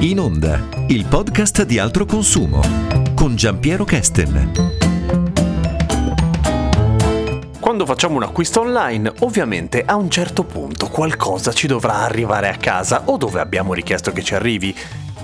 In onda, il podcast di altro consumo con Giampiero Kesten. Quando facciamo un acquisto online, ovviamente a un certo punto qualcosa ci dovrà arrivare a casa o dove abbiamo richiesto che ci arrivi.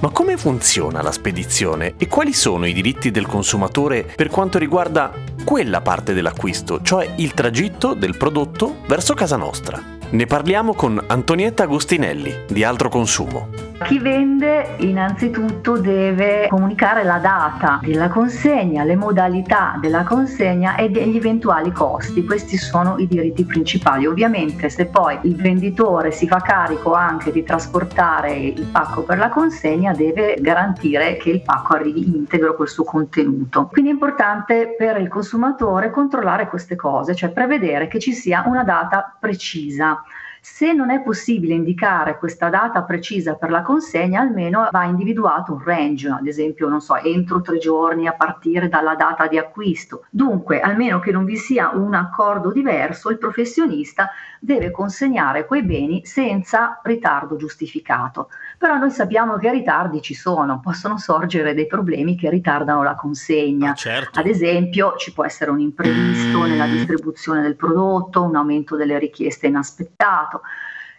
Ma come funziona la spedizione e quali sono i diritti del consumatore per quanto riguarda quella parte dell'acquisto, cioè il tragitto del prodotto verso casa nostra? Ne parliamo con Antonietta Agostinelli di Altro Consumo. Chi vende innanzitutto deve comunicare la data della consegna, le modalità della consegna e gli eventuali costi. Questi sono i diritti principali. Ovviamente se poi il venditore si fa carico anche di trasportare il pacco per la consegna deve garantire che il pacco arrivi integro col suo contenuto. Quindi è importante per il consumatore controllare queste cose, cioè prevedere che ci sia una data precisa. Se non è possibile indicare questa data precisa per la consegna, almeno va individuato un range, ad esempio, non so, entro tre giorni a partire dalla data di acquisto. Dunque, almeno che non vi sia un accordo diverso, il professionista deve consegnare quei beni senza ritardo giustificato. Però noi sappiamo che ritardi ci sono, possono sorgere dei problemi che ritardano la consegna. Ah, certo. Ad esempio, ci può essere un imprevisto nella distribuzione del prodotto, un aumento delle richieste inaspettato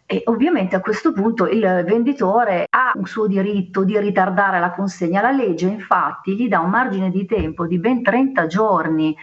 e ovviamente a questo punto il venditore ha un suo diritto di ritardare la consegna. La legge infatti gli dà un margine di tempo di ben 30 giorni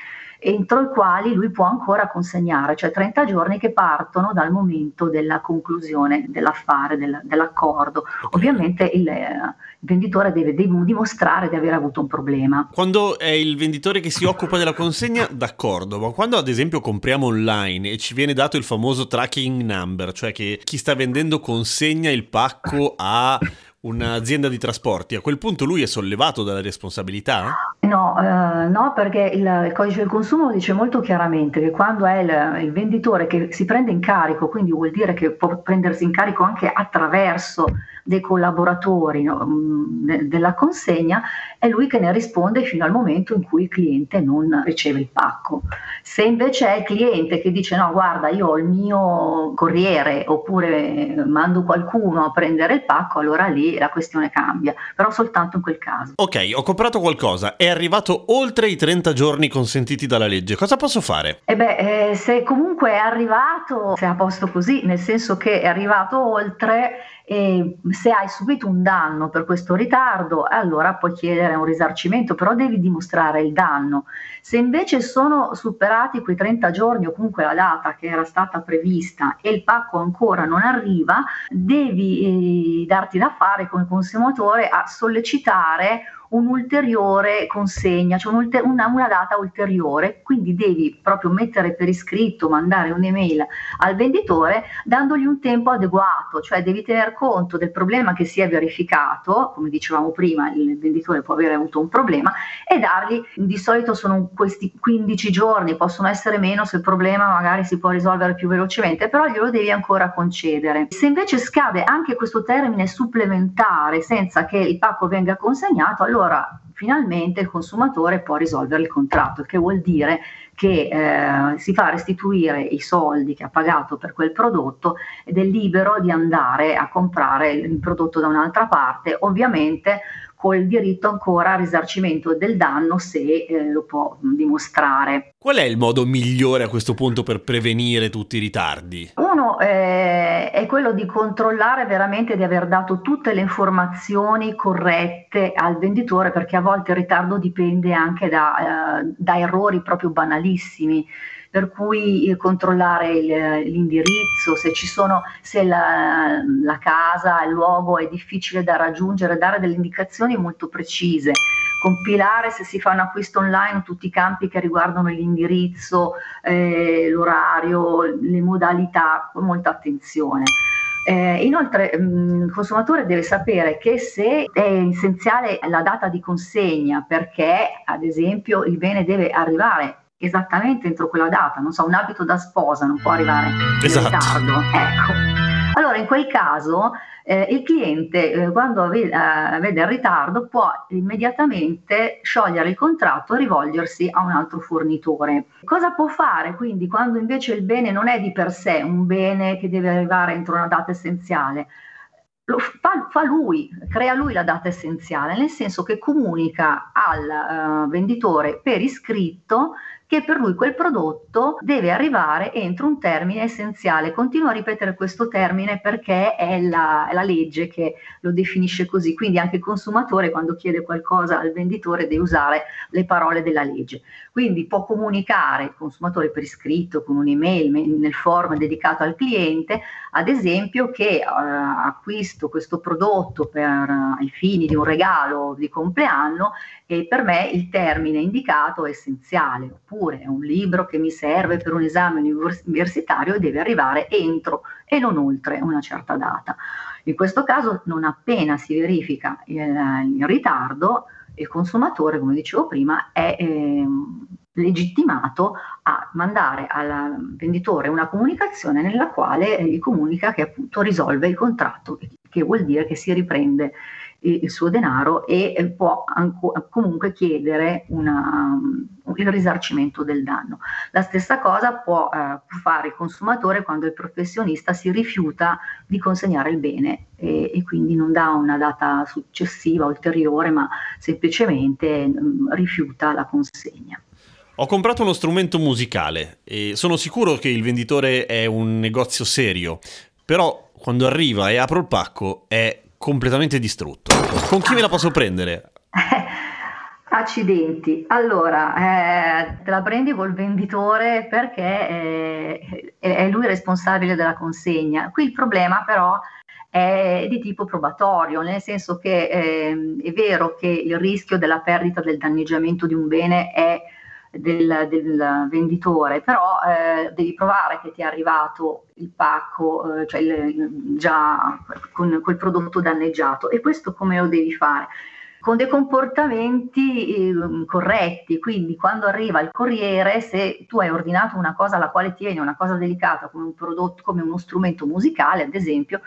entro i quali lui può ancora consegnare, cioè 30 giorni che partono dal momento della conclusione dell'affare, del, dell'accordo. Ovviamente il, eh, il venditore deve dimostrare di aver avuto un problema. Quando è il venditore che si occupa della consegna, d'accordo, ma quando ad esempio compriamo online e ci viene dato il famoso tracking number, cioè che chi sta vendendo consegna il pacco a un'azienda di trasporti, a quel punto lui è sollevato dalla responsabilità? No, eh, no perché il, il, codice del consumo dice molto chiaramente che quando è il, il, venditore che si prende in carico, quindi vuol dire che può prendersi in carico anche attraverso dei collaboratori no, mm, de, della consegna, è lui che ne risponde fino al momento in cui il cliente non riceve il pacco. Se invece è il cliente che dice no, guarda, io ho il mio corriere oppure mando qualcuno a prendere il pacco, allora lì la questione cambia, però soltanto in quel caso. Ok, ho comprato qualcosa, è arrivato oltre i 30 giorni consentiti dalla legge, cosa posso fare? Eh beh, eh, se comunque è arrivato, se è a posto così, nel senso che è arrivato oltre e se hai subito un danno per questo ritardo, allora puoi chiedere un risarcimento, però devi dimostrare il danno. Se invece sono superati quei 30 giorni o comunque la data che era stata prevista e il pacco ancora non arriva, devi eh, darti da fare come consumatore a sollecitare un'ulteriore consegna, cioè una, una, data ulteriore, quindi devi proprio mettere per iscritto, mandare un'email al venditore dandogli un tempo adeguato, cioè devi tener conto del problema che si è verificato, come dicevamo prima, il venditore può avere avuto un problema e dargli, di solito sono questi 15 giorni, possono essere meno se il problema magari si può risolvere più velocemente, però glielo devi ancora concedere. Se invece scade anche questo termine supplementare senza che il pacco venga consegnato, allora finalmente il consumatore può risolvere il contratto, che vuol dire che eh, si fa restituire i soldi che ha pagato per quel prodotto ed è libero di andare a comprare il prodotto da un'altra parte, ovviamente col diritto ancora al risarcimento del danno se eh, lo può dimostrare. Qual è il modo migliore a questo punto per prevenire tutti i ritardi? Uno eh, è quello di controllare veramente di aver dato tutte le informazioni corrette al venditore perché a volte il ritardo dipende anche da, eh, da errori proprio banalissimi. Per cui eh, controllare il, l'indirizzo, se, sono, se la, la, casa, il luogo è difficile da raggiungere, dare delle indicazioni molto precise, compilare se si fa un acquisto online tutti i campi che riguardano l'indirizzo, eh, l'orario, le modalità, con molta attenzione. Eh, inoltre mh, mm, il consumatore deve sapere che se è essenziale la data di consegna perché ad esempio il bene deve arrivare esattamente entro quella data, non so, un abito da sposa non può arrivare in esatto. ritardo. Ecco. Allora, in quel caso eh, il cliente, eh, quando vede, eh, vede il ritardo, può immediatamente sciogliere il contratto e rivolgersi a un altro fornitore. Cosa può fare quindi quando invece il bene non è di per sé un bene che deve arrivare entro una data essenziale? lo fa, fa, lui, crea lui la data essenziale, nel senso che comunica al uh, venditore per iscritto che per lui quel prodotto deve arrivare entro un termine essenziale. Continuo a ripetere questo termine perché è la, è la, legge che lo definisce così, quindi anche il consumatore quando chiede qualcosa al venditore deve usare le parole della legge. Quindi può comunicare il consumatore per iscritto con un'email nel form dedicato al cliente, ad esempio che eh, acquisto questo prodotto per uh, ai fini di un regalo di compleanno e per me il termine indicato è essenziale oppure è un libro che mi serve per un esame universitario deve arrivare entro e non oltre una certa data. In questo caso, non appena si verifica il, il ritardo, il consumatore, come dicevo prima, è eh, legittimato a mandare al venditore una comunicazione nella quale gli comunica che appunto risolve il contratto, che vuol dire che si riprende il suo denaro e può anco, comunque chiedere una, il risarcimento del danno. La stessa cosa può eh, fare il consumatore quando il professionista si rifiuta di consegnare il bene e, e quindi non dà una data successiva, ulteriore, ma semplicemente mh, mm, rifiuta la consegna. Ho comprato uno strumento musicale e sono sicuro che il venditore è un negozio serio, però quando arriva e apro il pacco è completamente distrutto. Con chi me la posso prendere? Accidenti, allora eh, te la prendi col venditore perché eh, è lui responsabile della consegna. Qui il problema però è di tipo probatorio, nel senso che eh, è vero che il rischio della perdita del danneggiamento di un bene è del, del venditore, però eh, devi provare che ti è arrivato il pacco, eh, cioè il, già con quel prodotto danneggiato e questo come lo devi fare? Con dei comportamenti eh, corretti, quindi quando arriva il corriere, se tu hai ordinato una cosa alla quale tieni, una cosa delicata come un prodotto, come uno strumento musicale, ad esempio,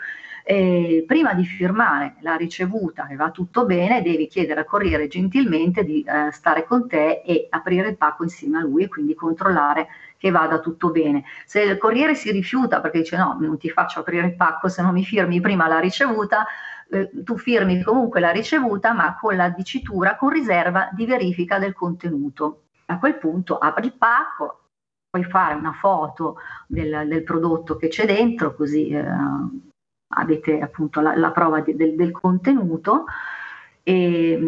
eh, prima di firmare la ricevuta che va tutto bene, devi chiedere al corriere gentilmente di eh, stare con te e aprire il pacco insieme a lui e quindi controllare che vada tutto bene. Se il corriere si rifiuta perché dice no, non ti faccio aprire il pacco se non mi firmi prima la ricevuta, eh, tu firmi comunque la ricevuta ma con la dicitura con riserva di verifica del contenuto. A quel punto apri il pacco, puoi fare una foto del, del prodotto che c'è dentro, così eh, avete appunto la, la prova di, del, del, contenuto e,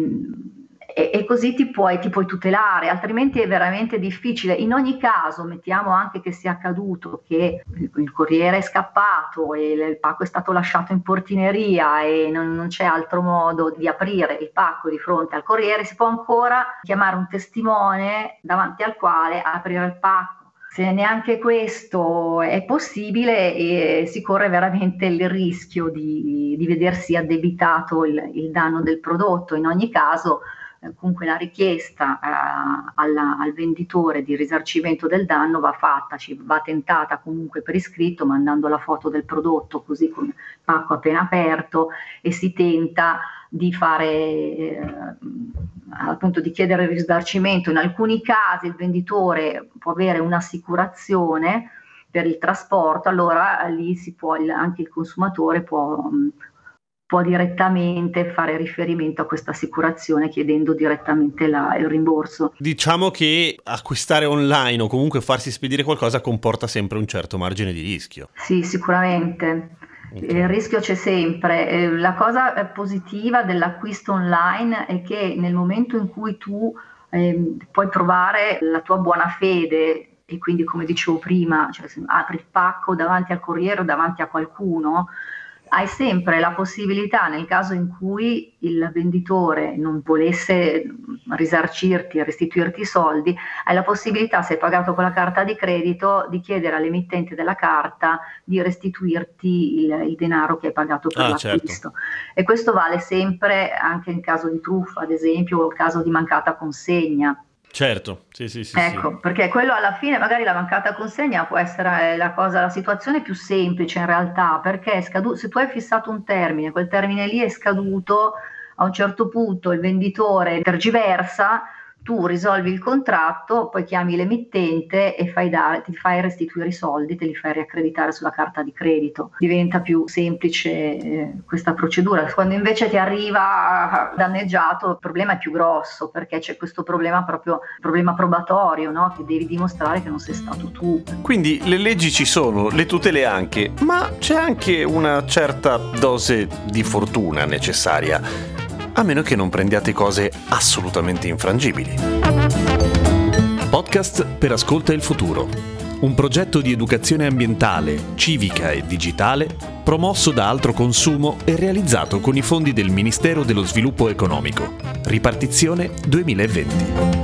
e, e, così ti puoi, ti puoi tutelare, altrimenti è veramente difficile. In ogni caso, mettiamo anche che sia accaduto che il, corriere è scappato e il pacco è stato lasciato in portineria e non, non c'è altro modo di aprire il pacco di fronte al corriere, si può ancora chiamare un testimone davanti al quale aprire il pacco se neanche questo è possibile, eh, si corre veramente il rischio di, di vedersi addebitato il, il, danno del prodotto. In ogni caso, eh, comunque la richiesta eh, alla, al venditore di risarcimento del danno va fatta, va tentata comunque per iscritto mandando la foto del prodotto così con pacco appena aperto e si tenta di fare eh, appunto di chiedere il risarcimento. In alcuni casi il venditore può avere un'assicurazione per il trasporto, allora lì si può, anche il consumatore può, può direttamente fare riferimento a questa assicurazione chiedendo direttamente la, il rimborso. Diciamo che acquistare online o comunque farsi spedire qualcosa comporta sempre un certo margine di rischio. Sì, sicuramente. Il rischio c'è sempre. Eh, la cosa eh, positiva dell'acquisto online è che nel momento in cui tu eh, puoi provare la tua buona fede e quindi come dicevo prima, cioè, apri il pacco davanti al corriere o davanti a qualcuno, hai sempre la possibilità, nel caso in cui il venditore non volesse risarcirti e restituirti i soldi, hai la possibilità, se hai pagato con la carta di credito, di chiedere all'emittente della carta di restituirti il, il denaro che hai pagato per ah, certo. l'acquisto. Certo. E questo vale sempre anche in caso di truffa, ad esempio, o caso di mancata consegna. Certo, sì, sì, sì. Ecco, sì. perché quello alla fine, magari la mancata consegna può essere la, cosa, la situazione più semplice in realtà, perché scadu- se tu hai fissato un termine, quel termine lì è scaduto, a un certo punto il venditore tergiversa, tu risolvi il contratto, poi chiami l'emittente e fai da, ti fai restituire i soldi, te li fai riaccreditare sulla carta di credito. Diventa più semplice eh, questa procedura. Quando invece ti arriva danneggiato, il problema è più grosso perché c'è questo problema proprio problema probatorio, no? che devi dimostrare che non sei stato tu. Quindi le leggi ci sono, le tutele anche, ma c'è anche una certa dose di fortuna necessaria a meno che non prendiate cose assolutamente infrangibili. Podcast per Ascolta il Futuro. Un progetto di educazione ambientale, civica e digitale promosso da Altro Consumo e realizzato con i fondi del Ministero dello Sviluppo Economico. Ripartizione 2020.